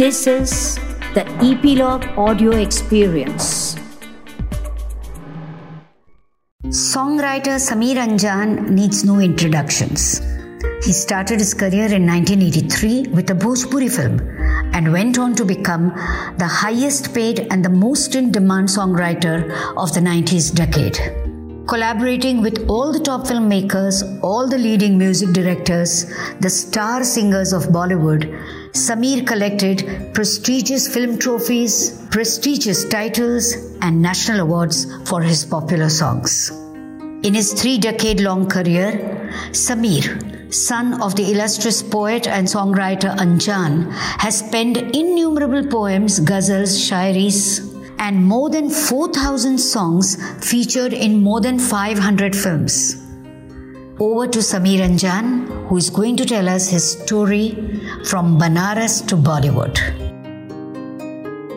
This is the Epilogue Audio Experience. Songwriter Samir Anjan needs no introductions. He started his career in 1983 with a Bhojpuri film and went on to become the highest paid and the most in demand songwriter of the 90s decade. Collaborating with all the top filmmakers, all the leading music directors, the star singers of Bollywood, Samir collected prestigious film trophies, prestigious titles, and national awards for his popular songs. In his three decade long career, Samir, son of the illustrious poet and songwriter Anjan, has penned innumerable poems, ghazals, shairis, and more than 4,000 songs featured in more than 500 films. Over to Samir Anjan, who is going to tell us his story from Banaras to Bollywood.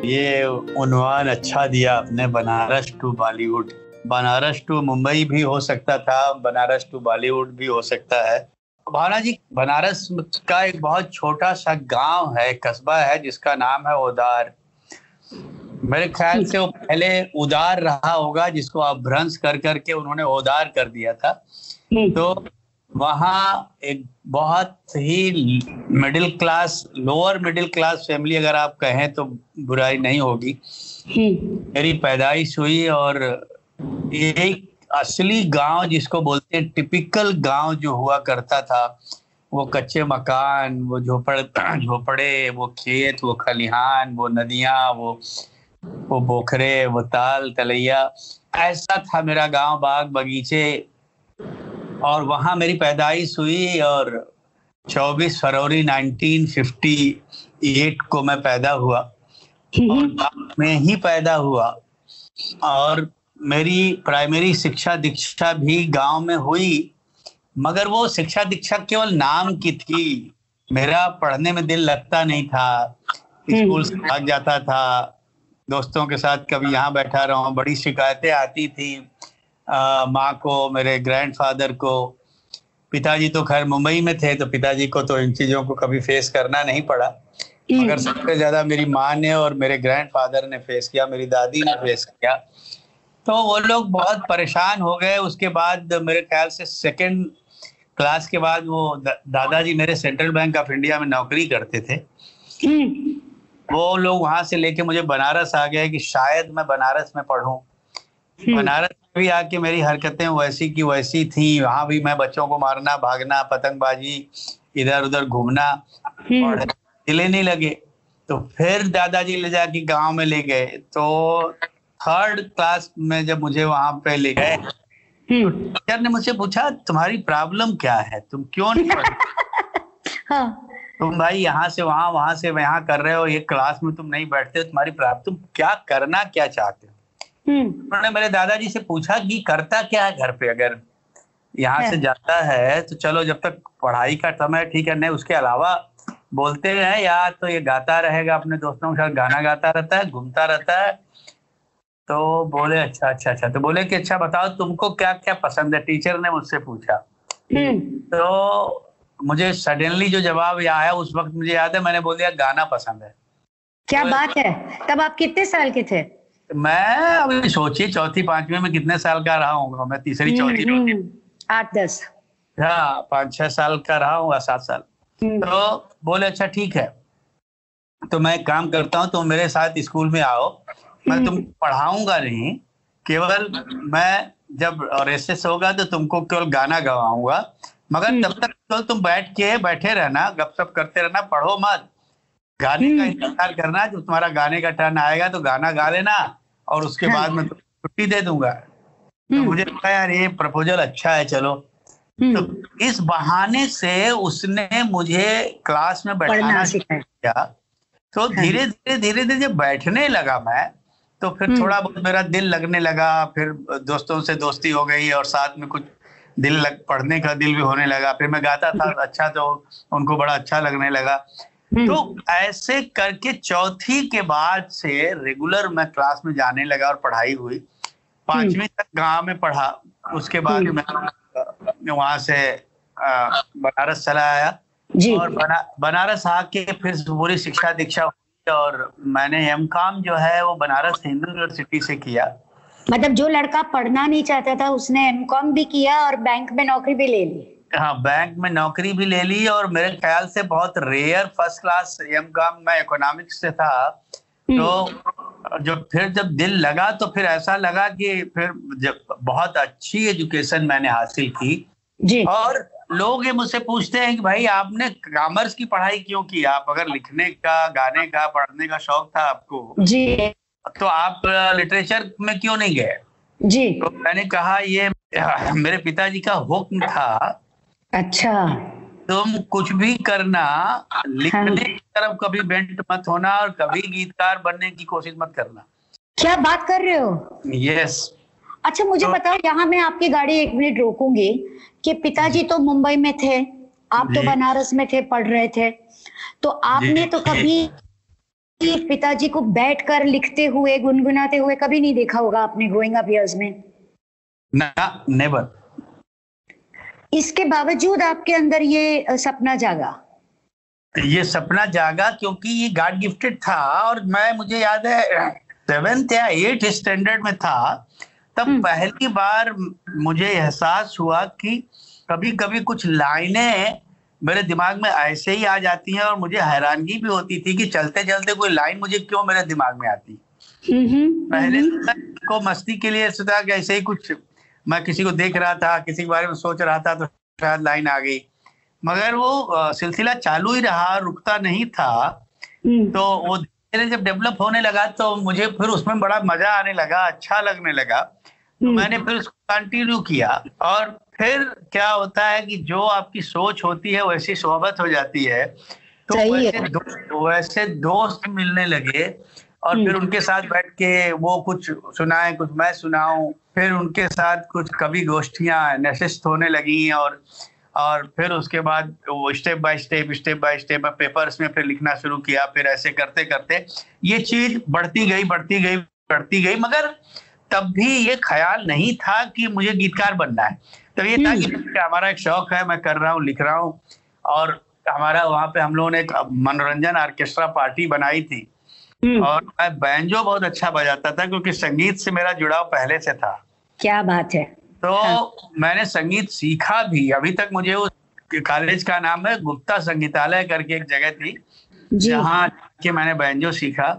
ये उन्वान अच्छा दिया आपने Banaras to Bollywood Banaras to Mumbai भी हो सकता था Banaras to Bollywood भी हो सकता है। भावना जी बनारस का एक बहुत छोटा सा गाँव है कस्बा है जिसका नाम है ओदार मेरे ख्याल से वो पहले उदार रहा होगा जिसको आप भ्रंश कर करके उन्होंने ओदार कर दिया था। तो वहाँ एक बहुत ही middle class lower middle class family अगर आप कहें तो बुराई नहीं होगी। मेरी पैदाइश हुई और एक असली गाँव जिसको बोलते हैं टिपिकल गाँव जो हुआ करता था वो कच्चे मकान वो झोपड़ झोपड़े वो खेत वो खलिहान वो नदियाँ वो वो बोखरे वो ताल तलैया ऐसा था मेरा गाँव बाग बगीचे। और वहाँ मेरी पैदाइश हुई और 24 फरवरी 1958 को मैं पैदा हुआ। और में ही पैदा हुआ। और मेरी प्राइमरी शिक्षा दीक्षा भी गाँव में हुई मगर वो शिक्षा दीक्षा केवल नाम की थी। मेरा पढ़ने में दिल लगता नहीं था स्कूल से भाग जाता था दोस्तों के साथ कभी यहाँ बैठा रहा हूँ बड़ी शिकायतें आती थी। माँ को मेरे ग्रैंडफादर को पिताजी तो खैर मुंबई में थे तो पिताजी को तो इन चीज़ों को कभी फेस करना नहीं पड़ा हम्म। मगर सबसे ज़्यादा मेरी माँ ने और मेरे ग्रैंडफादर ने फेस किया मेरी दादी ने फेस किया तो वो लोग बहुत परेशान हो गए उसके बाद मेरे ख्याल से सेकंड क्लास के बाद वो दादाजी मेरे सेंट्रल बैंक ऑफ़ इंडिया में नौकरी करते थे हम्म। वो लोग वहाँ से लेके मुझे बनारस आ गए कि शायद मैं बनारस में पढ़ूं हम्म। बनारस भी आके मेरी हरकतें वैसी की वैसी थी वहाँ भी मैं बच्चों को मारना भागना पतंगबाजी इधर उधर घूमना हम्म। और दिले नहीं लगे तो फिर दादाजी ले जाके गाँव में ले गए तो थर्ड क्लास में जब मुझे वहाँ पे ले गए हम्म। टीचर ने मुझसे पूछा तुम्हारी प्रॉब्लम क्या है तुम क्यों नहीं हाँ। तुम भाई यहाँ से वहाँ वहाँ से यहाँ कर रहे हो ये क्लास में तुम नहीं बैठते हो तुम्हारी प्रॉब्लम तुम क्या करना क्या चाहते हो हम्म। उन्होंने मेरे दादाजी से पूछा कि करता क्या है घर पे? अगर यहाँ से जाता है तो चलो जब तक पढ़ाई का समय ठीक है नहीं उसके अलावा बोलते हैं यार तो ये गाता रहेगा अपने दोस्तों के साथ गाना गाता रहता है घूमता रहता है। तो बोले अच्छा अच्छा अच्छा। तो बोले कि अच्छा बताओ तुमको क्या क्या पसंद है? टीचर ने मुझसे पूछा। हम्म। तो मुझे सडनली जो जवाब आया उस वक्त मुझे याद है मैंने बोल दिया गाना पसंद है। क्या तो बात है? तब आप कितने साल के थे? मैं अभी सोचिए चौथी पांचवी में कितने साल का रहा हूँ मैं तीसरी हम्म, चौथी हम्म, आठ दस। हाँ पाँच छह साल का रहा हूँ सात साल। हम्म। तो बोले अच्छा ठीक है। तो मैं एक काम करता हूँ तो मेरे साथ स्कूल में आओ। मैं तुम पढ़ाऊँगा नहीं केवल मैं जब रेसेस होगा तो तुमको केवल गाना गवाऊँगा। मगर तब तक केवल तुम बैठ के बैठे रहना गपशप करते रहना पढ़ो मत। गाने का इंतज़ार करना जब तुम्हारा गाने का टर्न आएगा तो गाना गा लेना और उसके हाँ। बाद में छुट्टी दे दूँगा तो हम्म। मुझे लगा यार ये प्रपोजल अच्छा है चलो हम्म। तो इस बहाने से उसने मुझे क्लास में बैठाना किया तो हाँ। धीरे धीरे धीरे धीरे जब बैठने लगा मैं तो फिर हम्म। थोड़ा बहुत मेरा दिल लगने लगा फिर दोस्तों से दोस्ती हो गई और साथ में कुछ दिल लग पढ़ने का दिल भी होने लगा फिर मैं गाता था अच्छा तो उनको बड़ा अच्छा लगने लगा तो ऐसे करके चौथी के बाद से रेगुलर मैं क्लास में जाने लगा और पढ़ाई हुई। पांचवी तक गाँव में पढ़ा। उसके बाद मैं वहाँ से बनारस चला आया। और बना, बनारस आके फिर पूरी शिक्षा दीक्षा हुई और मैंने एम कॉम जो है वो बनारस हिंदू यूनिवर्सिटी से किया। मतलब जो लड़का पढ़ना नहीं चाहता था उसने एम कॉम भी किया और बैंक में नौकरी भी ले ली। हाँ बैंक में नौकरी भी ले ली और मेरे ख्याल से बहुत rare first class M com मैं इकोनॉमिक्स से था। तो जब फिर जब दिल लगा तो फिर ऐसा लगा कि फिर जब बहुत अच्छी एजुकेशन मैंने हासिल की। जी। और लोग ये मुझसे पूछते हैं कि भाई आपने कॉमर्स की पढ़ाई क्यों की? आप अगर लिखने का गाने का पढ़ने का शौक था आपको जी। तो आप लिटरेचर में क्यों नहीं गए? जी। तो मैंने कहा ये मेरे पिताजी का हुक्म था अच्छा। तुम कुछ भी करना लिखने की तरफ़ कभी बेंट मत होना और कभी गीतकार बनने की कोशिश मत करना। क्या बात कर रहे हो? यस अच्छा मुझे तो- बताओ यहाँ मैं आपकी गाड़ी एक मिनट रोकूँगी कि पिताजी तो मुंबई में थे आप तो बनारस में थे पढ़ रहे थे। तो आपने तो कभी पिताजी को बैठकर लिखते हुए गुनगुनाते हुए कभी नहीं देखा होगा आपने ग्रोइंग अप इयर्स में? ना नेवर इसके बावजूद आपके अंदर ये सपना जागा? ये सपना जागा क्योंकि ये गॉड गिफ्टेड था और मैं मुझे याद है सेवेंथ या एट स्टैंडर्ड में था। तब हम्म। पहली बार मुझे एहसास हुआ कि कभी कभी कुछ लाइनें मेरे दिमाग में ऐसे ही आ जाती हैं और मुझे हैरानगी भी होती थी कि चलते चलते कोई लाइन मुझे क्यों मेरे दिमाग में आती। पहले हम्म, को मस्ती के लिए सोचा कि ऐसे ही कुछ मैं किसी को देख रहा था किसी के बारे में सोच रहा था तो शायद लाइन आ गई। मगर वो सिलसिला चालू ही रहा रुकता नहीं था। हम्म, तो वो धीरे जब डेवलप होने लगा तो मुझे फिर उसमें बड़ा मज़ा आने लगा अच्छा लगने लगा। तो हम्म, मैंने फिर उसको कंटिन्यू किया। और फिर क्या होता है कि जो आपकी सोच होती है वैसी सोहबत हो जाती है। तो है। वैसे दो, वैसे दोस्त मिलने लगे। और फिर हम्म। उनके साथ बैठ के वो कुछ सुनाए कुछ मैं सुनाऊं फिर उनके साथ कुछ कवि गोष्ठियाँ नशिस्त होने लगी और और फिर उसके बाद वो step by step step by step papers में फिर लिखना शुरू किया फिर ऐसे करते करते। ये चीज़ बढ़ती गई बढ़ती गई बढ़ती गई मगर तब भी ये ख्याल नहीं था कि मुझे गीतकार बनना है। तब ये था कि हमारा एक शौक है मैं कर रहा हूँ लिख रहा हूँ और हमारा वहाँ पे हम लोगों ने एक मनोरंजन ऑर्केस्ट्रा पार्टी बनाई थी। हम्म, और मैं बैंजो बहुत अच्छा बजाता था क्योंकि संगीत से मेरा जुड़ाव पहले से था। क्या बात है। तो हाँ। मैंने संगीत सीखा भी। अभी तक मुझे उस कॉलेज का नाम है गुप्ता संगीतालय करके एक जगह थी जहाँ के मैंने बैंजो सीखा।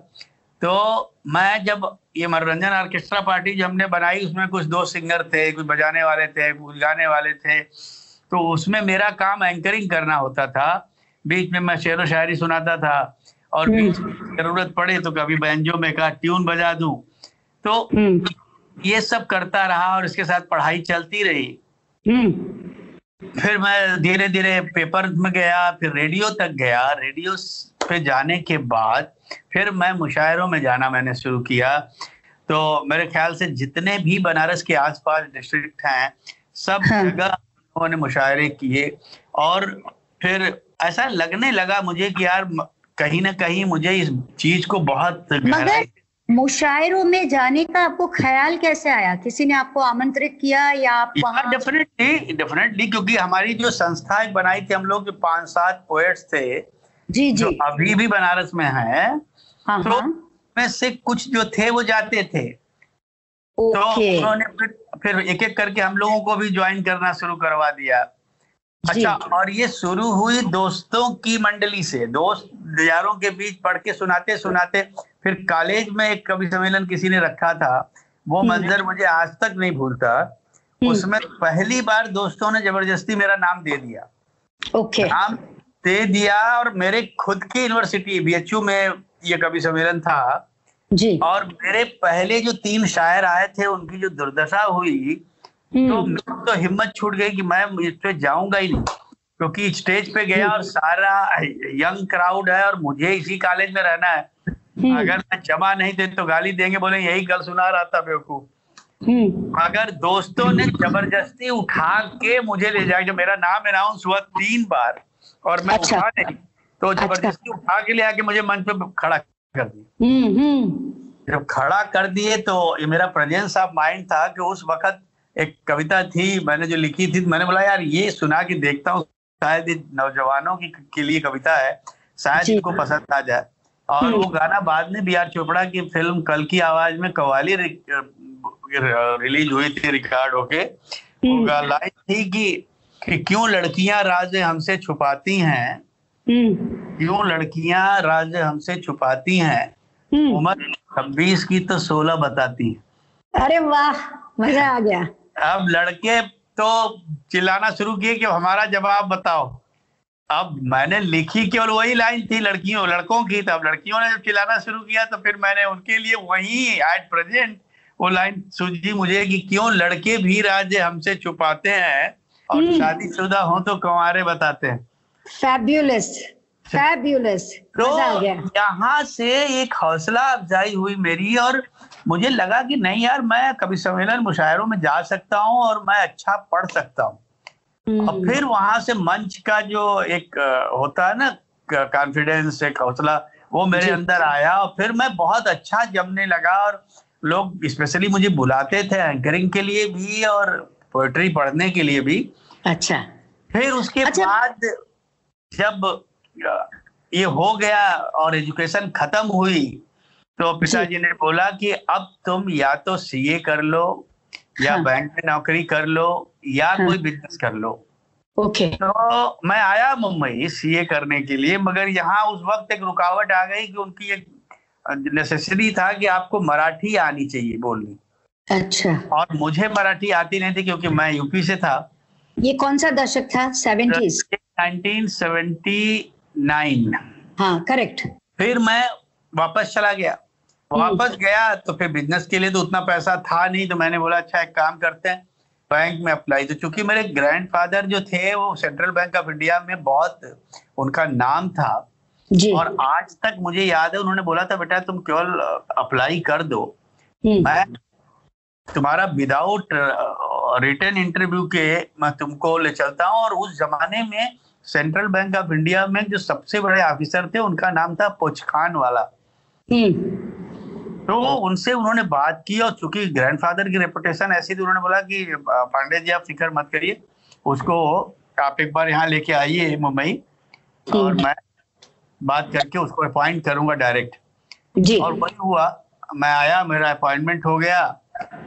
तो मैं जब ये मनोरंजन ऑर्केस्ट्रा पार्टी जो हमने बनाई उसमें कुछ दो सिंगर थे कुछ बजाने वाले थे कुछ गाने वाले थे तो उसमें मेरा काम एंकरिंग करना होता था। बीच में मैं शेर व शायरी सुनाता था। और हम्म। ज़रूरत पड़े तो कभी बैंजो में का ट्यून बजा दूँ। तो हम्म, ये सब करता रहा और इसके साथ पढ़ाई चलती रही। हम्म, फिर मैं धीरे धीरे पेपर में गया फिर रेडियो तक गया। रेडियो पे जाने के बाद फिर मैं मुशायरों में जाना मैंने शुरू किया। तो मेरे ख्याल से जितने भी बनारस के आसपास डिस्ट्रिक्ट हैं सब हाँ। जगह उन्होंने मुशायरे किए। और फिर ऐसा लगने लगा मुझे कि यार कहीं ना कहीं मुझे इस चीज़ को बहुत मगर मुशायरों में जाने का आपको ख्याल कैसे आया? किसी ने आपको आमंत्रित किया या आप वहाँ डेफिनेटली डेफिनेटली क्योंकि हमारी जो संस्था एक बनाई थी हम लोग जो पाँच सात पोएट्स थे जी जो। जी अभी भी बनारस में है। हाँ तो हाँ। में से कुछ जो थे वो जाते थे। तो उन्होंने फिर फिर एक एक करके हम लोगों को भी ज्वाइन करना शुरू करवा दिया। अच्छा और ये शुरू हुई दोस्तों की मंडली से। दोस्त यारों के बीच पढ़ के सुनाते सुनाते फिर कॉलेज में एक कवि सम्मेलन किसी ने रखा था वो हम्म। मंजर मुझे आज तक नहीं भूलता। हम्म। उसमें पहली बार दोस्तों ने ज़बरदस्ती मेरा नाम दे दिया। ओके। नाम दे दिया और मेरे खुद की यूनिवर्सिटी बीएचयू में ये कवि सम्मेलन था। जी। और मेरे पहले जो तीन शायर आए थे उनकी जो दुर्दशा हुई तो हम्म, मेरी तो हिम्मत छूट गई कि मैं इस पे जाऊँगा ही नहीं क्योंकि स्टेज पे गया और सारा यंग क्राउड है और मुझे इसी कॉलेज में रहना है। हम्म, अगर मैं जमा नहीं दे तो गाली देंगे बोले यही गल सुना रहा था बेवकूफ़। हम्म, मगर दोस्तों ने ज़बरदस्ती उठा के मुझे ले जाया जब मेरा नाम अनाउंस हुआ तीन बार और मैं अच्छा। उठा नहीं तो ज़बरदस्ती उठा के ले आके मुझे मंच पे खड़ा कर दिया। हम्म, हम्म, जब खड़ा कर दिए तो ये मेरा प्रेजेंस ऑफ़ माइंड था कि उस वक्त एक कविता थी मैंने जो लिखी थी मैंने बोला यार ये सुना के देखता हूँ शायद नौजवानों की के लिए कविता है शायद इनको पसंद आ जाए। और हम्म। वो गाना बाद में बी आर चोपड़ा की फ़िल्म कल की आवाज़ में कवाली रिलीज़ हुई थी रिकॉर्ड होके। हम्म। लाइन थी कि कि क्यों लड़कियाँ राज हमसे छुपाती हैं? हम्म, क्यों लड़कियाँ राज हमसे छुपाती हैं। उम्र छब्बीस की तो सोलह बताती हैं। अरे वाह मज़ा आ गया। अब लड़के तो चिल्लाना शुरू किए कि हमारा जवाब बताओ। अब मैंने लिखी केवल वही लाइन थी लड़कियों लड़कों की तब लड़कियों ने जब चिल्लाना शुरू किया तो फिर मैंने उनके लिए वही एट प्रेजेंट वो लाइन सूझी मुझे कि क्यों लड़के भी राज हमसे छुपाते हैं और हम्म। शादीशुदा हो तो कुंवारे बताते हैं। फैब्यूलस फैब्यूलस तो यहाँ से एक हौसला अफजाई हुई मेरी और मुझे लगा कि नहीं यार मैं कवि सम्मेलन मुशायरों में जा सकता हूँ और मैं अच्छा पढ़ सकता हूँ। और हम्म, फिर वहाँ से मंच का जो एक होता है ना कॉन्फिडेंस एक हौसला वो मेरे अंदर आया और फिर मैं बहुत अच्छा जमने लगा और लोग स्पेशली मुझे बुलाते थे एंकरिंग के लिए भी और पोएट्री पढ़ने के लिए भी। अच्छा। फिर उसके अच्छा। बाद जब ये हो गया और एजुकेशन खत्म हुई तो पिताजी ने बोला कि अब तुम या तो सीए कर लो या हाँ। बैंक में नौकरी कर लो या हाँ। कोई बिज़नेस कर लो। ओके। तो मैं आया मुंबई सीए करने के लिए मगर यहाँ उस वक्त एक रुकावट आ गई कि उनकी एक नेसेसरी था कि आपको मराठी आनी चाहिए बोलनी। अच्छा। और मुझे मराठी आती नहीं थी क्योंकि मैं यूपी से था। ये कौन सा दशक था? सेवेंटीज 1979 हाँ करेक्ट फिर मैं वापस चला गया। वापस गया तो फिर बिज़नेस के लिए तो उतना पैसा था नहीं तो मैंने बोला अच्छा एक काम करते हैं बैंक में अप्लाई तो चूँकि मेरे ग्रैंडफादर जो थे वो सेंट्रल बैंक ऑफ़ इंडिया में बहुत उनका नाम था। जी। और आज तक मुझे याद है उन्होंने बोला था बेटा तुम केवल अप्लाई कर दो। हम्म, मैं तुम्हारा विदाउट रिटर्न इंटरव्यू के मैं तुमको ले चलता हूँ। और उस जमाने में सेंट्रल बैंक ऑफ़ इंडिया में जो सबसे बड़े ऑफिसर थे उनका नाम था पोचखान वाला। हम्म, तो उनसे उन्होंने बात की और चूँकि ग्रैंडफादर की रेपुटेशन ऐसी थी उन्होंने बोला कि पांडे जी आप फ़िक्र मत करिए। उसको आप एक बार यहाँ लेके आइए मुंबई और। मैं बात करके उसको अपॉइंट करूँगा डायरेक्ट जी। और वही हुआ। मैं आया मेरा अपॉइंटमेंट हो गया।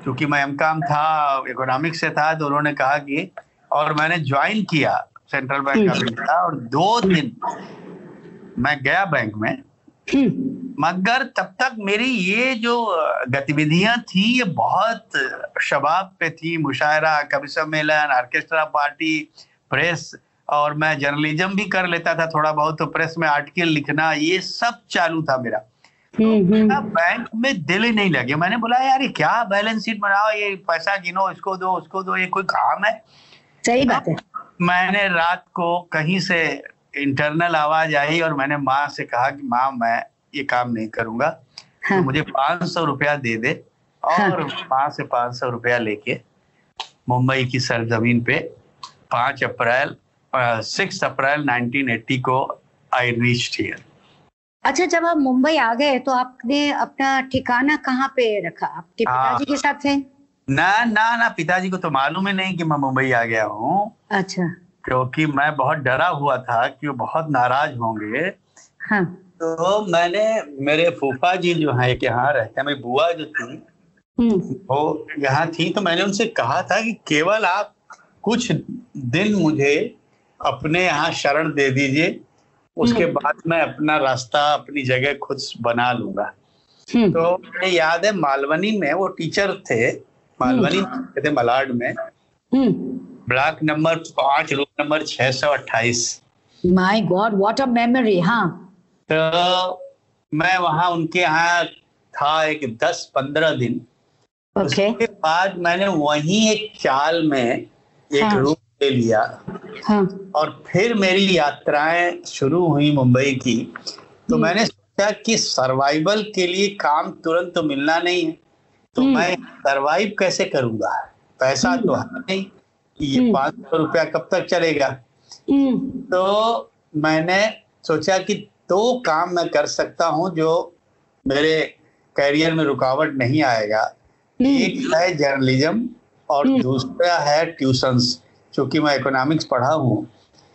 क्योंकि मैं एम काम था इकोनॉमिक्स से था तो उन्होंने कहा कि और मैंने ज्वाइन किया सेंट्रल बैंक ऑफ़ इंडिया और दो दिन मैं गया बैंक में। मगर तब तक मेरी ये जो गतिविधियाँ थी ये बहुत शबाब पे थी। मुशायरा कवि सम्मेलन ऑर्केस्ट्रा पार्टी प्रेस और मैं जर्नलिज्म भी कर लेता था थोड़ा बहुत तो प्रेस में आर्टिकल लिखना ये सब चालू था मेरा। हम्म, मेरा हम्म, बैंक में दिल ही नहीं लगे। मैंने बोला यार ये क्या बैलेंस शीट बनाओ? ये पैसा गिनो इसको दो उसको दो ये कोई काम है? सही बात है। मैंने रात को कहीं से इंटरनल आवाज़ आई और मैंने माँ से कहा कि माँ मैं ये काम नहीं करूँगा। हाँ। तो मुझे पाँच सौ रुपया दे दे और हाँ। माँ से पाँच सौ रुपया लेके मुंबई की सरजमीन पे पाँच अप्रैल सिक्स अप्रैल 1980 को आई रीच हियर अच्छा जब आप मुंबई आ गए तो आपने अपना ठिकाना कहाँ पे रखा? आपके हाँ। पिताजी के साथ थे? ना ना ना पिताजी को तो मालूम ही नहीं कि मैं मुंबई आ गया हूँ। अच्छा। क्योंकि मैं बहुत डरा हुआ था कि वो बहुत नाराज़ होंगे। हाँ। तो मैंने मेरे फूफा जी जो है एक यहाँ रहते हैं मेरी बुआ जो थी हम्म, वो यहाँ थी तो मैंने उनसे कहा था कि केवल आप कुछ दिन मुझे अपने यहाँ शरण दे दीजिए उसके बाद मैं अपना रास्ता अपनी जगह खुद बना लूँगा। हम्म, तो मुझे याद है मालवनी में वो टीचर थे मालवनी थे मलाड में। हम्म। ब्लॉक नंबर पाँच रूम नंबर छह सौ अट्ठाईस। My god what a memory हाँ। तो मैं वहाँ उनके यहाँ था एक दस पंद्रह दिन। ओके उसके बाद मैंने वहीं एक चाल में एक हाँ। रूम ले लिया। हाँ। और फिर मेरी यात्राएँ शुरू हुई मुंबई की। तो हम्म। मैंने सोचा कि सर्वाइवल के लिए काम तुरंत तो मिलना नहीं है। तो हम्म। मैं सरवाइव कैसे करूँगा? पैसा तो है नहीं। ये हम्म। पाँच सौ रुपया कब तक चलेगा? हम्म, तो मैंने सोचा कि दो काम मैं कर सकता हूँ जो मेरे करियर में रुकावट नहीं आएगा। एक है जर्नलिज्म और हम्म। दूसरा है ट्यूशंस क्योंकि मैं इकोनॉमिक्स पढ़ा हूँ।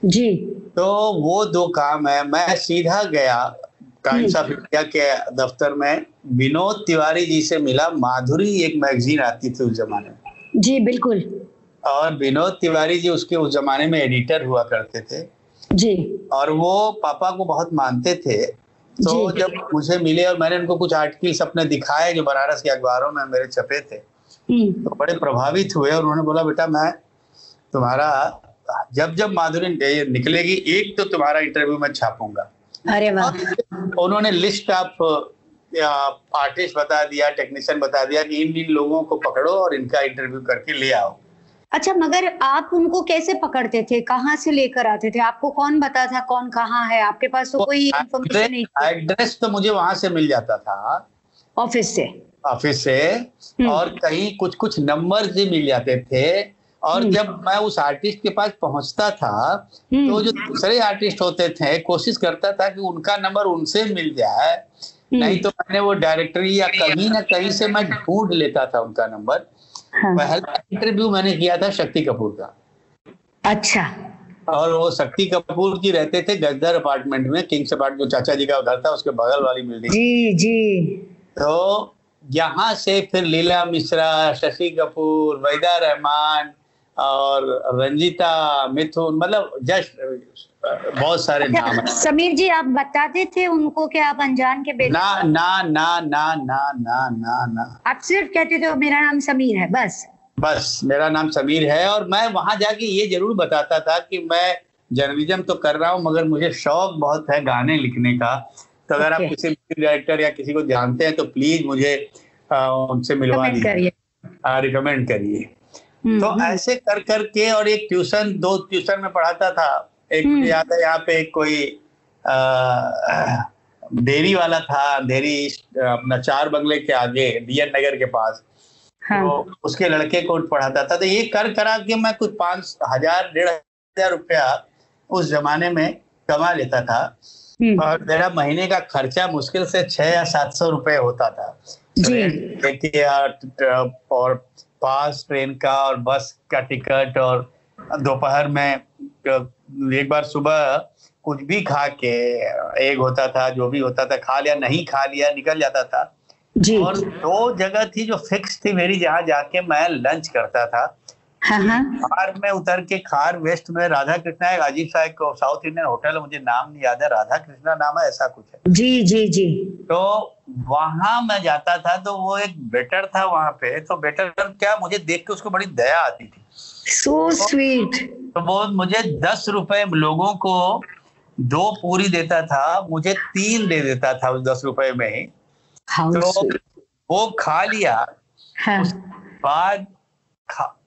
जी। तो वो दो काम है। मैं सीधा गया टाइम्स ऑफ़ इंडिया के दफ्तर में। विनोद तिवारी जी से मिला माधुरी एक मैगजीन आती थी उस जमाने में। जी बिल्कुल। और विनोद तिवारी जी उसके उस जमाने में एडिटर हुआ करते थे। जी। और वो पापा को बहुत मानते थे। तो जब मुझे मिले और मैंने उनको कुछ आर्टिकल्स अपने दिखाए जो बनारस के अखबारों में मेरे छपे थे हम्म, तो बड़े प्रभावित हुए और उन्होंने बोला बेटा मैं तुम्हारा जब जब माधुरी निकलेगी एक तो तुम्हारा इंटरव्यू में छापूँगा। अरे वाह। उन्होंने लिस्ट ऑफ़ आर्टिस्ट बता दिया टेक्नीशियन बता दिया कि इन इन लोगों को पकड़ो और इनका इंटरव्यू करके ले आओ। अच्छा मगर आप उनको कैसे पकड़ते थे? कहाँ से लेकर आते थे? आपको कौन बता था कौन कहाँ है? आपके पास तो कोई इन्फॉर्मेशन नहीं एड्रेस तो मुझे वहाँ से मिल जाता था। ऑफ़िस से। ऑफ़िस से। हम्म। और कहीं कुछ कुछ नंबर भी मिल जाते थे। और हम्म। जब मैं उस आर्टिस्ट के पास पहुँचता था हम्म, तो जो दूसरे आर्टिस्ट होते थे कोशिश करता था कि उनका नंबर उनसे मिल जाए। नहीं तो मैंने वो डायरेक्टरी या कहीं ना कहीं से मैं ढूंढ लेता था उनका नंबर पहला इंटरव्यू मैंने किया था शक्ति कपूर का। अच्छा। और वो शक्ति कपूर जी रहते थे गजदर अपार्टमेंट में किंग्स अपार्टमेंट जो चाचा जी का घर था उसके बगल वाली बिल्डिंग जी जी। तो यहाँ से फिर लीला मिश्रा शशि कपूर वैदा रहमान और रंजीता मिथुन मतलब जस्ट बहुत सारे नाम अच्छा, हैं। समीर जी आप बताते थे उनको कि आप अनजान के बेटे ना ना ना ना ना ना ना ना। आप सिर्फ़ कहते थे मेरा नाम समीर है बस। बस मेरा नाम समीर है और मैं वहाँ जाके ये ज़रूर बताता था कि मैं जर्नलिज्म तो कर रहा हूँ मगर मुझे शौक बहुत है गाने लिखने का। तो अगर आप. किसी डायरेक्टर या किसी को जानते हैं तो प्लीज़ मुझे आ, उनसे मिलवा दीजिए। रिकमेंड करिए। हम्म, तो हम्म, ऐसे कर करके और एक ट्यूशन दो ट्यूशन में पढ़ाता था। एक हम्म। मुझे याद है यहाँ पे एक कोई आ, डेयरी वाला था डेयरी अपना चार बंगले के आगे डीएन नगर के पास। हाँ। तो उसके लड़के को पढ़ाता था तो ये कर करा के मैं कुछ पाँच हज़ार डेढ़ हज़ार रुपया उस जमाने में कमा लेता था। हम्म, और मेरा महीने का खर्चा मुश्किल से छह या सात सौ रुपये होता था। और पास ट्रेन का और बस का टिकट और दोपहर में एक बार सुबह कुछ भी खा के एग होता था जो भी होता था खा लिया नहीं खा लिया निकल जाता था। जी। और दो जगह थी जो फिक्स थी मेरी जहाँ जाके मैं लंच करता था। हाँ हाँ। खार में उतर के खार वेस्ट में राधा कृष्णा एक अजीब सा एक साउथ इंडियन होटल मुझे नाम नहीं याद है राधा कृष्णा नाम है ऐसा कुछ है। जी जी जी। तो वहाँ मैं जाता था तो वो एक बेटर था वहाँ पे तो बेटर क्या मुझे देख के उसको बड़ी दया आती थी। सो स्वीट तो वो मुझे दस रुपए लोगों को दो पूरी देता था मुझे तीन दे देता था उस दस रुपए में तो वो खा लिया। हाँ। बाद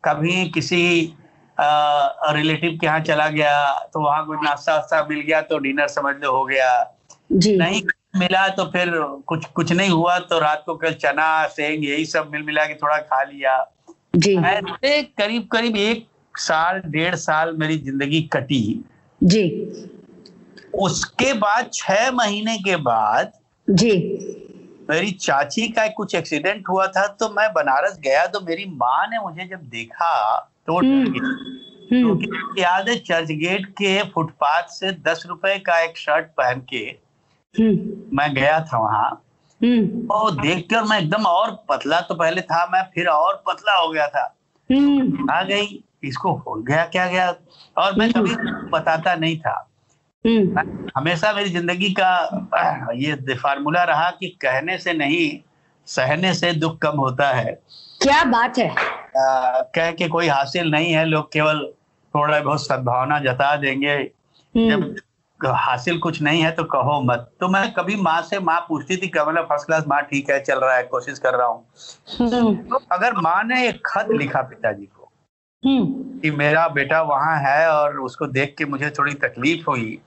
कभी किसी रिलेटिव के यहाँ चला गया तो वहाँ कुछ नाश्ता वास्ता मिल गया तो डिनर समझ लो हो गया। जी। नहीं मिला तो फिर कुछ कुछ नहीं हुआ तो रात को कल चना सेंग यही सब मिल मिला के थोड़ा खा लिया। जी। ऐसे करीब करीब एक साल डेढ़ साल मेरी ज़िंदगी कटी। जी। उसके बाद छह महीने के बाद जी। मेरी चाची का कुछ एक्सीडेंट हुआ था तो मैं बनारस गया तो मेरी माँ ने मुझे जब देखा तो हम्म। हम्म। क्योंकि मुझे याद है चर्च गेट के फुटपाथ से दस रुपए का एक शर्ट पहन के हम्म। मैं गया था वहाँ। हम्म। तो देख कर मैं एकदम और पतला तो पहले था मैं फिर और पतला हो गया था। आ गई। इसको हो गया क्या गया? और मैं कभी बताता नहीं था। हम्म। हमेशा मेरी ज़िंदगी का ये फार्मूला रहा कि कहने से नहीं सहने से दुख कम होता है। क्या बात है। आ, कह के कोई हासिल नहीं है लोग केवल थोड़ा बहुत सद्भावना जता देंगे। हम्म। जब हासिल कुछ नहीं है तो कहो मत। तो मैं कभी माँ से माँ पूछती थी कमला फ़र्स्ट क्लास माँ ठीक है चल रहा है कोशिश कर रहा हूँ। हम्म। तो अगर माँ ने एक खत लिखा पिताजी को हम्म कि मेरा बेटा वहाँ है और उसको देख के मुझे थोड़ी तकलीफ़ हुई।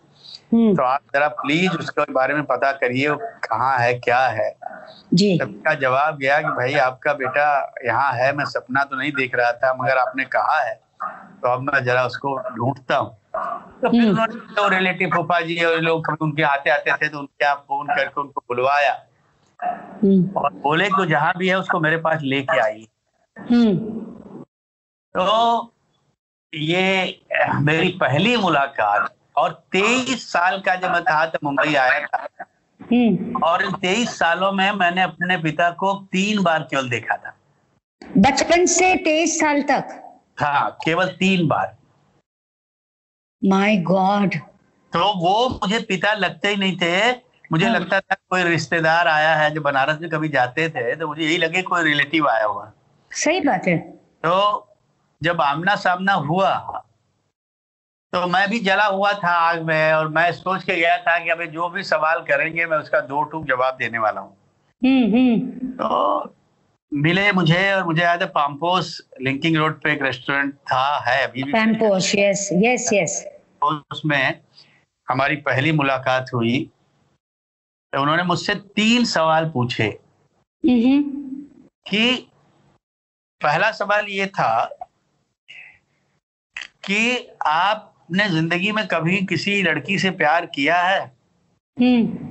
हम्म। तो आप जरा प्लीज़ उसके बारे में पता करिए कहाँ है क्या है। जी। सबका जवाब गया कि भाई आपका बेटा यहाँ है मैं सपना तो नहीं देख रहा था मगर आपने कहा है। तो अब मैं जरा उसको ढूंढता हूँ। तो फिर हम्म। उन्होंने तो रिलेटिव फूफा जी और लोग कभी उनके आते आते थे तो उनके यहाँ फ़ोन करके उनको बुलवाया। हम्म। और बोले तो जहाँ भी है उसको मेरे पास लेके आई। हम्म। तो ये मेरी पहली मुलाकात और तेईस साल का जब मैं था तो मुंबई आया था। हम्म। और इन तेईस सालों में मैंने अपने पिता को तीन बार केवल देखा था। बचपन से तेईस साल तक? हाँ केवल तीन बार। माय गॉड तो वो मुझे पिता लगते ही नहीं थे। मुझे हाँ। लगता था कोई रिश्तेदार आया है जो बनारस में कभी जाते थे तो मुझे यही लगे कोई रिलेटिव आया हुआ। सही बात है। तो जब आमना सामना हुआ तो मैं भी जला हुआ था आग में और मैं सोच के गया था कि अभी जो भी सवाल करेंगे मैं उसका दो टूक जवाब देने वाला हूँ। हम्म हम्म। तो मिले मुझे और मुझे याद है पाम्पोस लिंकिंग रोड पे एक रेस्टोरेंट था है अभी भी। पैम्पोश यस यस यस उसमें हमारी पहली मुलाकात हुई तो उन्होंने मुझसे तीन सवाल पूछे। हम्म। कि पहला सवाल ये था कि आपने ज़िंदगी में कभी किसी लड़की से प्यार किया है? हम्म।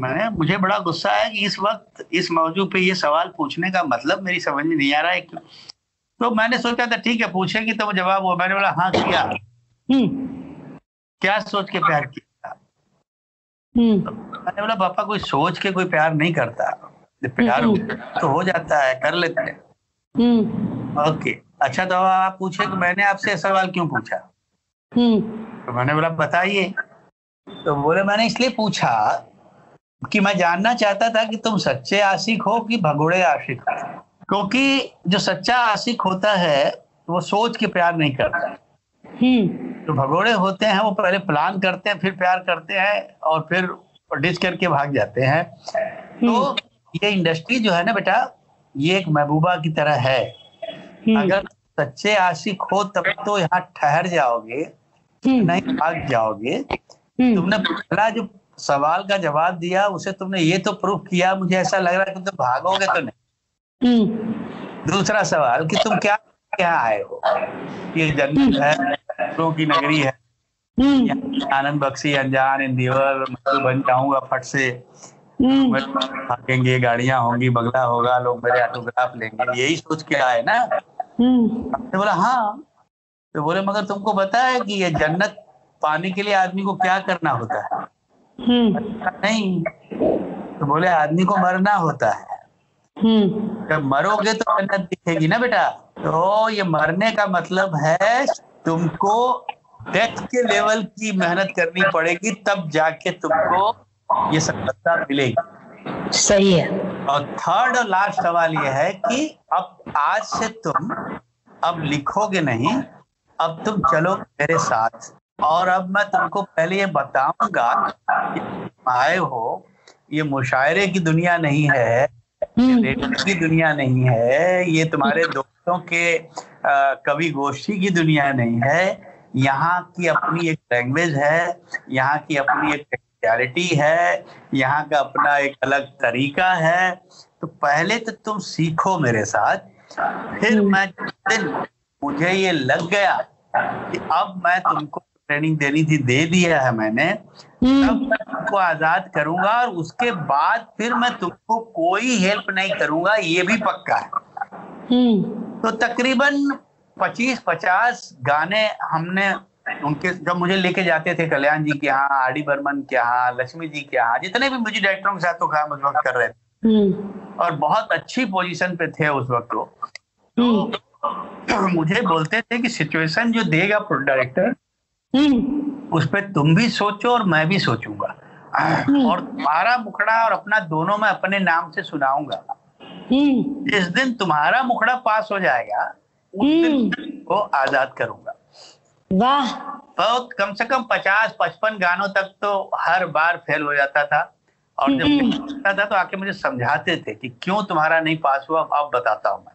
मैंने मुझे बड़ा गुस्सा है कि इस वक्त इस मौजू पे ये सवाल पूछने का मतलब मेरी समझ में नहीं आ रहा है क्यों? तो मैंने सोचा था ठीक है पूछेगी तो वो जवाब हुआ मैंने बोला हाँ किया। हम्म। क्या सोच के प्यार किया? हम्म। मैंने बोला पापा कोई सोच के कोई प्यार नहीं करता। प्यार तो हो जाता है कर लेते हैं। ओके। अच्छा तो आप पूछे कि मैंने आपसे सवाल क्यों पूछा? हम्म। तो मैंने बोला बताइए। तो बोले मैंने इसलिए पूछा कि मैं जानना चाहता था कि तुम सच्चे आशिक हो कि भगोड़े आशिक हो? क्योंकि जो सच्चा आशिक होता है वो सोच के प्यार नहीं करता। हम्म। जो भगोड़े होते हैं वो पहले प्लान करते हैं फिर प्यार करते हैं और फिर डिच करके भाग जाते हैं। तो ये इंडस्ट्री जो है ना बेटा ये एक महबूबा की तरह है। हम्म अगर सच्चे आशिक हो तब तो यहाँ ठहर जाओगे हम्म। नहीं भाग जाओगे। हम्म। तुमने पहला जो सवाल का जवाब दिया उसे तुमने ये तो प्रूफ किया मुझे ऐसा लग रहा है कि तुम भागोगे तो नहीं। हम्म। दूसरा सवाल कि तुम क्या क्या आए हो? ये जंगल है फूलों की नगरी है। हम्म। आनंद बख्शी अनजान इंदिवर मैं बन जाऊँगा फट से। हम्म। भागेंगे गाड़ियाँ होंगी बगला होगा लोग मेरे ऑटोग्राफ लेंगे यही सोच के आए ना? मैंने बोला हाँ। तो बोले मगर तुमको पता है कि ये जन्नत पाने के लिए आदमी को क्या करना होता है? हम्म। नहीं। तो बोले आदमी को मरना होता है। हम्म। जब मरोगे तो जन्नत दिखेगी ना बेटा? तो ये मरने का मतलब है तुमको डेथ के लेवल की मेहनत करनी पड़ेगी तब जाके तुमको ये सफलता मिलेगी। सही है। और थर्ड और लास्ट सवाल ये है कि अब आज से तुम अब लिखोगे नहीं अब तुम चलो मेरे साथ। और अब मैं तुमको पहले ये बताऊँगा आए हो ये मुशायरे की दुनिया नहीं है हम्म। की दुनिया नहीं है ये तुम्हारे दोस्तों के कवि गोष्ठी की दुनिया नहीं है। यहाँ की अपनी एक लैंग्वेज है यहाँ की अपनी एक टेक्निकलिटी है यहाँ का अपना एक अलग तरीका है। तो पहले तो तुम सीखो मेरे साथ फिर मैं दिन मुझे ये लग गया कि अब मैं तुमको ट्रेनिंग देनी थी दे दिया है मैंने। तब हम्म मैं तुमको आज़ाद करूँगा और उसके बाद फिर मैं तुमको कोई हेल्प नहीं करूँगा ये भी पक्का है। हम्म। तो तकरीबन 25-50 गाने हमने उनके जब मुझे लेके जाते थे कल्याण जी के यहाँ आर डी बर्मन के यहाँ लक्ष्मी जी के यहाँ जितने भी म्यूज़िक डायरेक्टरों के साथ तो काम उस वक्त कर रहे थे। हम्म। और बहुत अच्छी पोजीशन पे थे उस वक्त वो। तो मुझे बोलते थे कि सिचुएशन जो देगा डायरेक्टर हम्म। उस पर तुम भी सोचो और मैं भी सोचूँगा। और तुम्हारा मुखड़ा और अपना दोनों मैं अपने नाम से सुनाऊँगा। हम्म। जिस दिन तुम्हारा मुखड़ा पास हो जाएगा उस दिन को आज़ाद करूँगा। वाह। तो कम से कम पचास पचपन गानों तक तो हर बार फेल हो जाता था। और जब हम्म। फेल होता था तो आके मुझे समझाते थे कि क्यों तुम्हारा नहीं पास हुआ अब बताता हूँ मैं।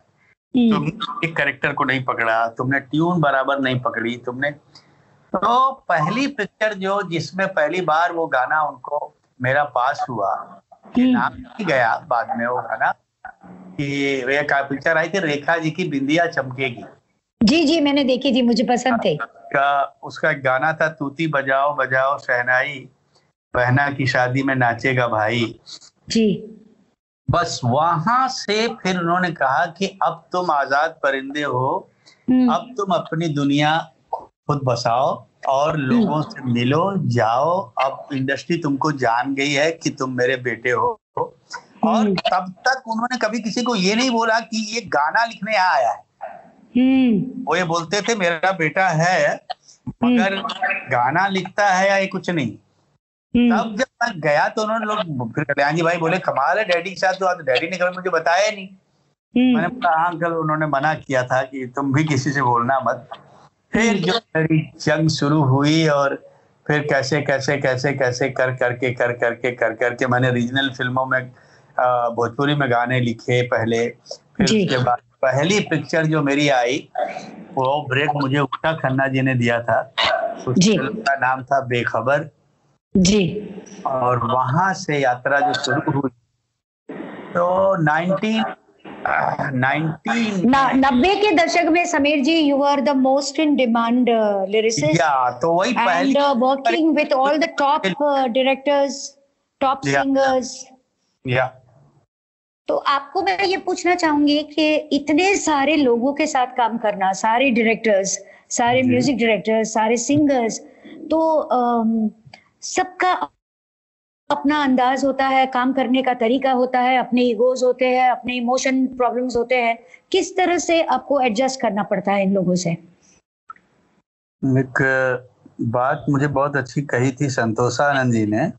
हम्म। तुमने एक करेक्टर को नहीं पकड़ा तुमने ट्यून बराबर नहीं पकड़ी तुमने तो पहली पिक्चर जो जिसमें पहली बार वो गाना उनको मेरा पास हुआ नाम नहीं गया बाद में वो गाना कि पिक्चर आई थी रेखा जी की बिंदिया चमकेगी। जी जी मैंने देखी थी मुझे पसंद थे। का उसका एक गाना था तूती बजाओ बजाओ सहनाई बहना की शादी में नाचेगा भाई जी बस वहाँ से फिर उन्होंने कहा कि अब तुम आज़ाद परिंदे हो हम्म अब तुम अपनी दुनिया खुद बसाओ और हम्म। लोगों से मिलो जाओ अब इंडस्ट्री तुमको जान गई है कि तुम मेरे बेटे हो और हम्म। तब तक उन्होंने कभी किसी को ये नहीं बोला कि ये गाना लिखने आया है हम्म। वो ये बोलते थे मेरा बेटा है मगर गाना लिखता है या ये कुछ नहीं? तब जब मैं गया तो उन्होंने लोग फिर कल्याण जी भाई बोले कमाल है डैडी के साथ तो डैडी ने कभी मुझे बताया नहीं? मैंने बोला हाँ अंकल उन्होंने मना किया था कि तुम भी किसी से बोलना मत। फिर जो मेरी जंग शुरू हुई और फिर कैसे कैसे कैसे कैसे कर करके कर करके कर करके मैंने रीजनल फ़िल्मों में भोजपुरी में गाने लिखे पहले फिर उसके बाद पहली पिक्चर जो मेरी आई वो ब्रेक मुझे उषा खन्ना जी ने दिया था। उस फ़िल्म का नाम था बेखबर। जी। और वहाँ से यात्रा जो शुरू हुई तो 19 नब्बे के दशक में Sameer ji you are the most in demand lyricist तो वही working with all the top directors top singers या। तो आपको मैं ये पूछना चाहूँगी कि इतने सारे लोगों के साथ काम करना सारे डायरेक्टर्स सारे म्यूज़िक डायरेक्टर्स सारे सिंगर्स तो सबका अपना अंदाज होता है काम करने का तरीका होता है अपने ईगोज होते हैं अपने इमोशन प्रॉब्लम्स होते हैं किस तरह से आपको एडजस्ट करना पड़ता है इन लोगों से एक बात मुझे बहुत अच्छी कही थी संतोषानंद जी ने।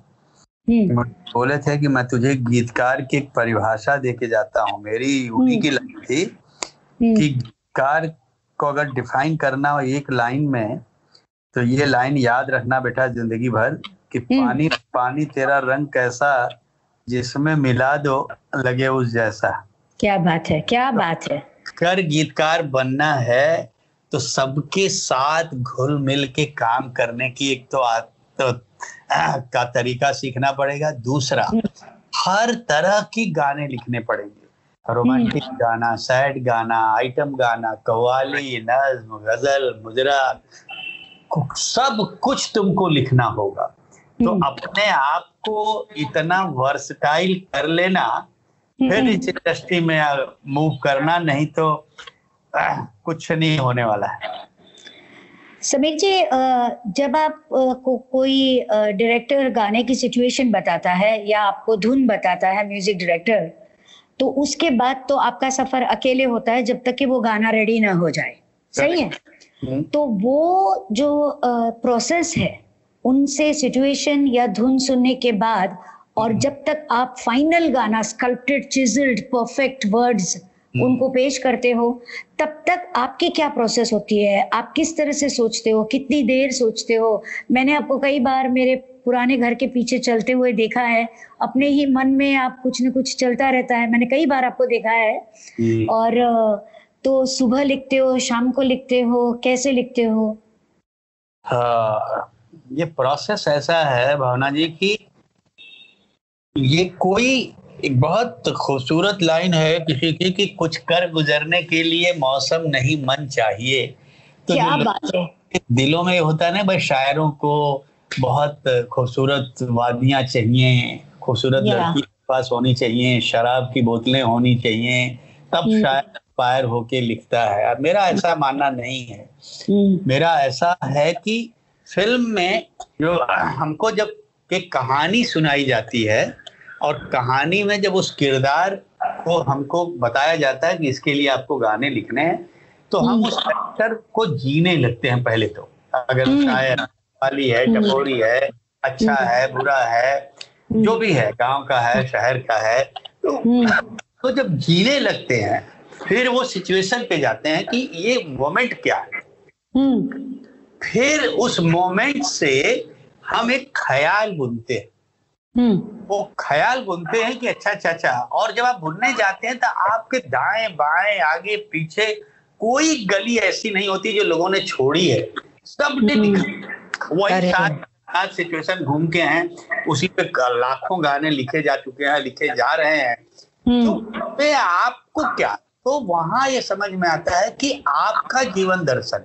बोले थे कि मैं तुझे गीतकार की एक परिभाषा देके जाता हूँ मेरी उन्हीं हम्म। की लाइन थी हम्म। कि गीतकार को अगर डिफाइन करना हो एक लाइन में तो ये लाइन याद रखना बेटा ज़िंदगी भर कि हम्म। पानी पानी तेरा रंग कैसा जिसमें मिला दो लगे उस जैसा क्या बात है क्या बात है कर गीतकार बनना है तो सबके साथ घुल मिल के काम करने की एक तो, आ, तो आ, का तरीका सीखना पड़ेगा दूसरा हम्म। हर तरह की गाने लिखने पड़ेंगे रोमांटिक हम्म। गाना सैड गाना आइटम गाना कवाली नज्म गज़ल मुजरा सब कुछ तुमको लिखना होगा तो हम्म। अपने आप को इतना वर्सटाइल कर लेना फिर। इस इंडस्ट्री में मूव करना नहीं तो आ, कुछ नहीं होने वाला है समीर जी जब आप को कोई डायरेक्टर गाने की सिचुएशन बताता है या आपको धुन बताता है म्यूज़िक डायरेक्टर तो उसके बाद तो आपका सफ़र अकेले होता है जब तक कि वो गाना रेडी ना हो जाए सही है हम्म। तो वो जो प्रोसेस है उनसे सिचुएशन या धुन सुनने के बाद और हम्म। जब तक आप फाइनल गाना स्कल्प्टेड चिजल्ड परफेक्ट वर्ड्स उनको पेश करते हो तब तक आपकी क्या प्रोसेस होती है? आप किस तरह से सोचते हो? कितनी देर सोचते हो? मैंने आपको कई बार मेरे पुराने घर के पीछे चलते हुए देखा है। अपने ही मन में आप कुछ न कुछ चलता रहता है। मैंने कई बार आपको देखा है। हम्म। और तो सुबह लिखते हो शाम को लिखते हो कैसे लिखते हो? हाँ ये प्रोसेस ऐसा है भावना जी की ये कोई एक बहुत खूबसूरत लाइन है किसी की कि कुछ कर गुजरने के लिए मौसम नहीं मन चाहिए। तो क्या बात है। दिलों में होता है ना भाई शायरों को बहुत खूबसूरत वादियाँ चाहिए खूबसूरत लड़की के पास होनी चाहिए शराब की बोतलें होनी चाहिए तब हम्म। शायर फायर होके लिखता है। मेरा ऐसा मानना नहीं है। हम्म। मेरा ऐसा है कि फ़िल्म में जो हमको जब एक कहानी सुनाई जाती है और कहानी में जब उस किरदार को हमको बताया जाता है कि इसके लिए आपको गाने लिखने हैं तो हम उस कैरेक्टर को जीने लगते हैं पहले तो अगर हम्म। शायर वाली है हम्म। टपोरी है अच्छा हम्म। है बुरा है जो भी है गाँव का है शहर का है तो, तो जब जीने लगते हैं फिर वो सिचुएशन पे जाते हैं कि ये मोमेंट क्या है फिर उस मोमेंट से हम एक ख्याल बुनते हैं हम्म। वो ख्याल बुनते हैं कि अच्छा अच्छा अच्छा। और जब आप बुनने जाते हैं तो आपके दाएँ बाएँ आगे पीछे कोई गली ऐसी नहीं होती जो लोगों ने छोड़ी है। सबने हम्म। वही सात सिचुएशन घूम के हैं। उसी पे लाखों गाने लिखे जा चुके हैं लिखे जा रहे हैं। हम्म। तो आपको क्या? तो वहाँ ये समझ में आता है कि आपका जीवन दर्शन।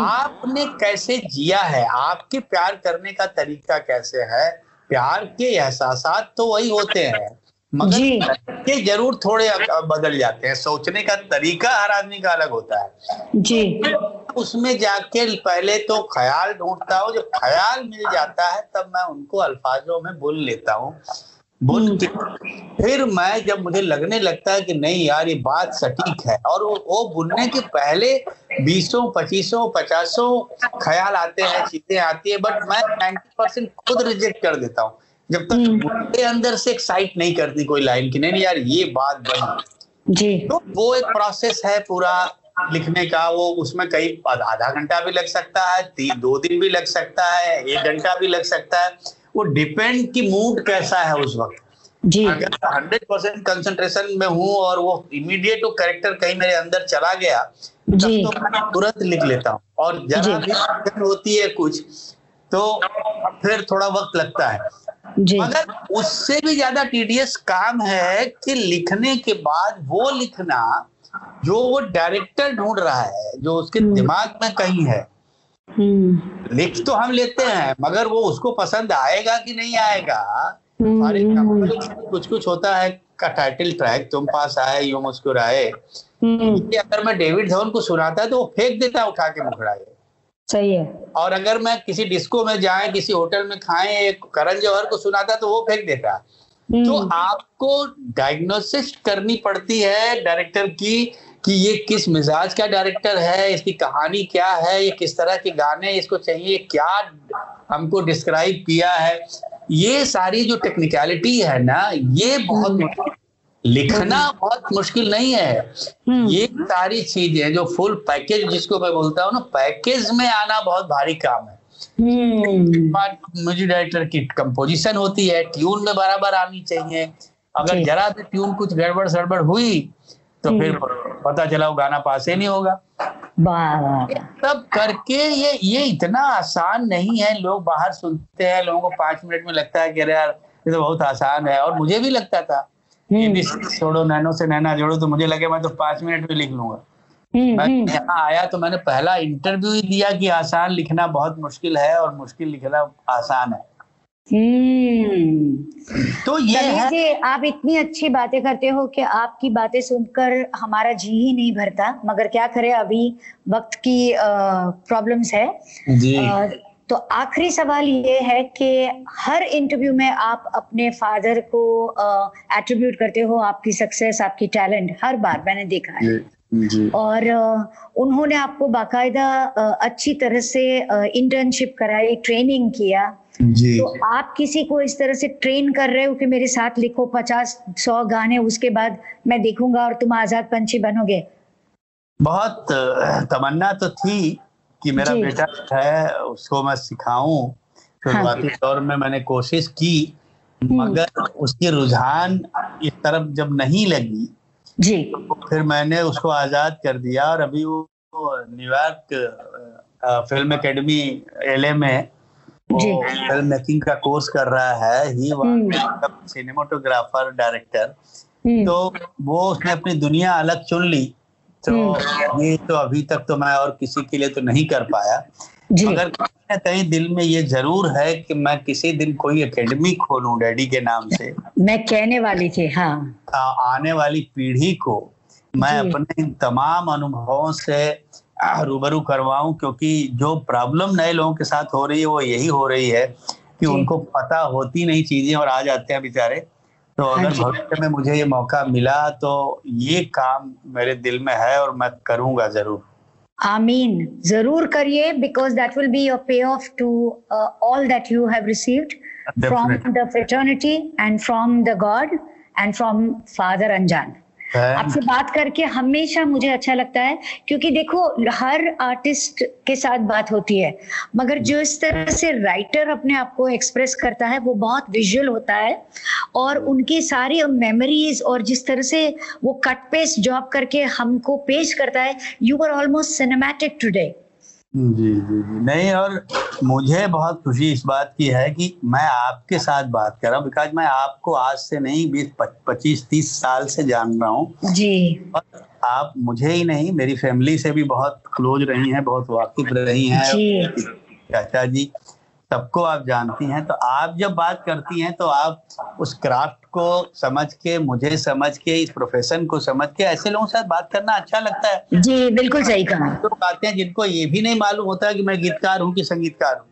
आपने कैसे जिया है? आपके प्यार करने का तरीका कैसे है? प्यार के एहसास तो वही होते हैं। मगर के ज़रूर थोड़े बदल जाते हैं। सोचने का तरीका हर आदमी का अलग होता है। जी। उसमें जाके पहले तो ख्याल ढूंढता हूँ। जब ख्याल मिल जाता है तब मैं उनको अल्फाजों में बोल लेता हूँ। बोल हम्म। फिर मैं जब मुझे लगने लगता है कि नहीं यार ये बात सटीक है और वो, वो बुनने के पहले बीसों पच्चीसों पचासों ख्याल आते हैं चीज़ें आती है बट मैं नाइन्टी परसेंट खुद रिजेक्ट कर देता हूँ जब तक हम्म। मुझे अंदर से एक्साइट नहीं करती कोई लाइन की नहीं यार ये बात बनी जी तो वो एक प्रोसेस है पूरा लिखने का वो उसमें कई आधा घंटा भी लग सकता है दो दिन भी लग सकता है एक घंटा भी लग सकता है वो डिपेंड की मूड कैसा है उस वक्त। जी। अगर हंड्रेड परसेंट कंसंट्रेशन में हूँ और वो इमीडिएट वो कैरेक्टर कहीं मेरे अंदर चला गया जी। तो मैं तुरंत लिख लेता हूँ। और जरा भी होती है कुछ तो फिर थोड़ा वक्त लगता है। जी। मगर उससे भी ज़्यादा टीडीएस काम है कि लिखने के बाद वो लिखना जो वो डायरेक्टर ढूंढ रहा है जो उसके हम्म। दिमाग में कहीं है। लिख तो हम लेते हैं मगर वो उसको पसंद आएगा कि नहीं आएगा? हम्म। कुछ कुछ होता है का टाइटल ट्रैक तुम पास आए यू मुस्कुराए। अगर मैं डेविड धवन को सुनाता है तो वो फेंक देता है उठा के मुखड़ाए। सही है। और अगर मैं किसी डिस्को में जाए किसी होटल में खाए करण जौहर को सुनाता तो वो फेंक देता तो आपको डायग्नोसिस करनी पड़ती है डायरेक्टर की कि ये किस मिजाज का डायरेक्टर है इसकी कहानी क्या है ये किस तरह के गाने इसको चाहिए क्या हमको डिस्क्राइब किया है। ये सारी जो टेक्निकलिटी है ना ये बहुत हम्म। लिखना बहुत मुश्किल नहीं है। हम्म। ये सारी चीज़ें जो फुल पैकेज जिसको मैं बोलता हूँ ना पैकेज में आना बहुत भारी काम है। म्यूज़िक डायरेक्टर की कंपोजिशन होती है ट्यून में बराबर आनी चाहिए। अगर जरा भी ट्यून कुछ गड़बड़ सड़बड़ हुई तो फिर हम्म। पता चला वो गाना पास ही नहीं होगा तब करके ये ये इतना आसान नहीं है लोग बाहर सुनते हैं लोगों को पाँच मिनट में लगता है कि अरे यार ये तो बहुत आसान है और मुझे भी लगता था हम्म। छोड़ो नैनो से नैना जोड़ो तो मुझे लगे मैं तो पाँच मिनट में लिख लूँगा हम्म, मैं यहाँ आया तो मैंने पहला इंटरव्यू ही दिया कि आसान लिखना बहुत मुश्किल है और मुश्किल लिखना आसान है। तो ये है आप इतनी अच्छी बातें करते हो कि आपकी बातें सुनकर हमारा जी ही नहीं भरता मगर क्या करें अभी वक्त की प्रॉब्लम्स है जी। आ, तो आखिरी सवाल ये है कि हर इंटरव्यू में आप अपने फादर को एट्रीब्यूट करते हो आपकी सक्सेस आपकी टैलेंट हर बार मैंने देखा है। और उन्होंने आपको बाकायदा अच्छी तरह से इंटर्नशिप कराई ट्रेनिंग किया। जी। तो आप किसी को इस तरह से ट्रेन कर रहे हो कि मेरे साथ लिखो पचास सौ गाने उसके बाद मैं देखूँगा और तुम आज़ाद पंछी बनोगे? बहुत तमन्ना तो थी कि मेरा बेटा है उसको मैं सिखाऊं। शुरुआती हाँ। दौर में मैंने कोशिश की हम्म। मगर उसकी रुझान इस तरफ़ जब नहीं लगी जी। तो फिर मैंने उसको आज़ाद कर दिया और अभी वो न्यूयॉर्क फ़िल्म एकेडमी एलए में वो फ़िल्म मेकिंग का कोर्स कर रहा है। ही सिनेमाटोग्राफर डायरेक्टर। तो वो उसने अपनी दुनिया अलग चुन ली। तो हम्म। ये तो अभी तक तो मैं और किसी के लिए तो नहीं कर पाया। मगर कहीं ना कहीं दिल में ये ज़रूर है कि मैं किसी दिन कोई एकेडमी खोलूं डैडी के नाम से। मैं कहने वाली थी हाँ। आ, आने वाली पीढ़ी को मैं अपने इन तमाम अनुभवों से रूबरू करवाऊं क्योंकि जो प्रॉब्लम नए लोगों के साथ हो रही है वो यही हो रही है कि उनको पता होती नहीं चीज़ें और आ जाते हैं बेचारे। तो हाँ अगर भविष्य में मुझे ये मौका मिला तो ये काम मेरे दिल में है और मैं करूँगा ज़रूर। Ameen. Zarur kariye because that will be your payoff to uh, all that you have received Definitely. from the fraternity and from the God and from Father Anjan. आपसे बात करके हमेशा मुझे अच्छा लगता है, क्योंकि देखो, हर आर्टिस्ट के साथ बात होती है, मगर जो इस तरह से राइटर अपने आप को एक्सप्रेस करता है, वो बहुत विजुअल होता है, और उनकी सारी मेमोरीज और जिस तरह से वो कट पेस्ट जॉब करके हमको पेश करता है you are almost cinematic today जी जी जी। नहीं और मुझे बहुत खुशी इस बात की है कि मैं आपके साथ बात कर रहा हूँ बिकॉज़ मैं आपको आज से नहीं बीस पच्चीस तीस साल से जान रहा हूँ। जी। और आप मुझे ही नहीं मेरी फैमिली से भी बहुत क्लोज रही हैं बहुत वाकिफ रही हैं। चाचा जी सबको आप जानती हैं तो आप जब बात करती हैं तो आप उस क्राफ्ट को समझ के मुझे समझ के इस प्रोफेशन को समझ के ऐसे लोगों के साथ बात करना अच्छा लगता है। जी बिल्कुल सही कहा। लोग आते हैं जिनको ये भी नहीं मालूम होता कि मैं गीतकार हूँ कि संगीतकार हूँ।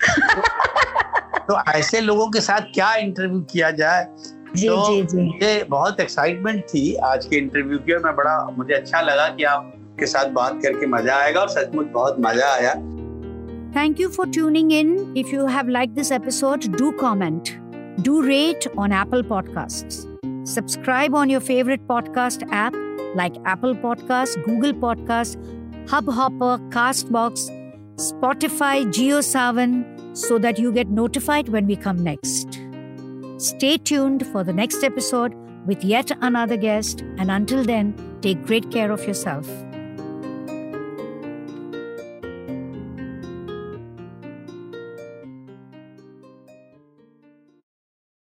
तो ऐसे लोगों के साथ क्या इंटरव्यू किया जाए? जी तो जी जी। मुझे बहुत एक्साइटमेंट थी आज के इंटरव्यू की और मैं बड़ा मुझे अच्छा लगा कि आपके साथ बात करके मज़ा आएगा और सचमुच बहुत मज़ा आया। Thank you for tuning in. If you have liked this episode, do comment. Do rate on Apple Podcasts. Subscribe on your favorite podcast app like Apple Podcasts, Google Podcasts, Hubhopper, Castbox, Spotify, JioSavan so that you get notified when we come next. Stay tuned for the next episode with yet another guest. And until then, take great care of yourself.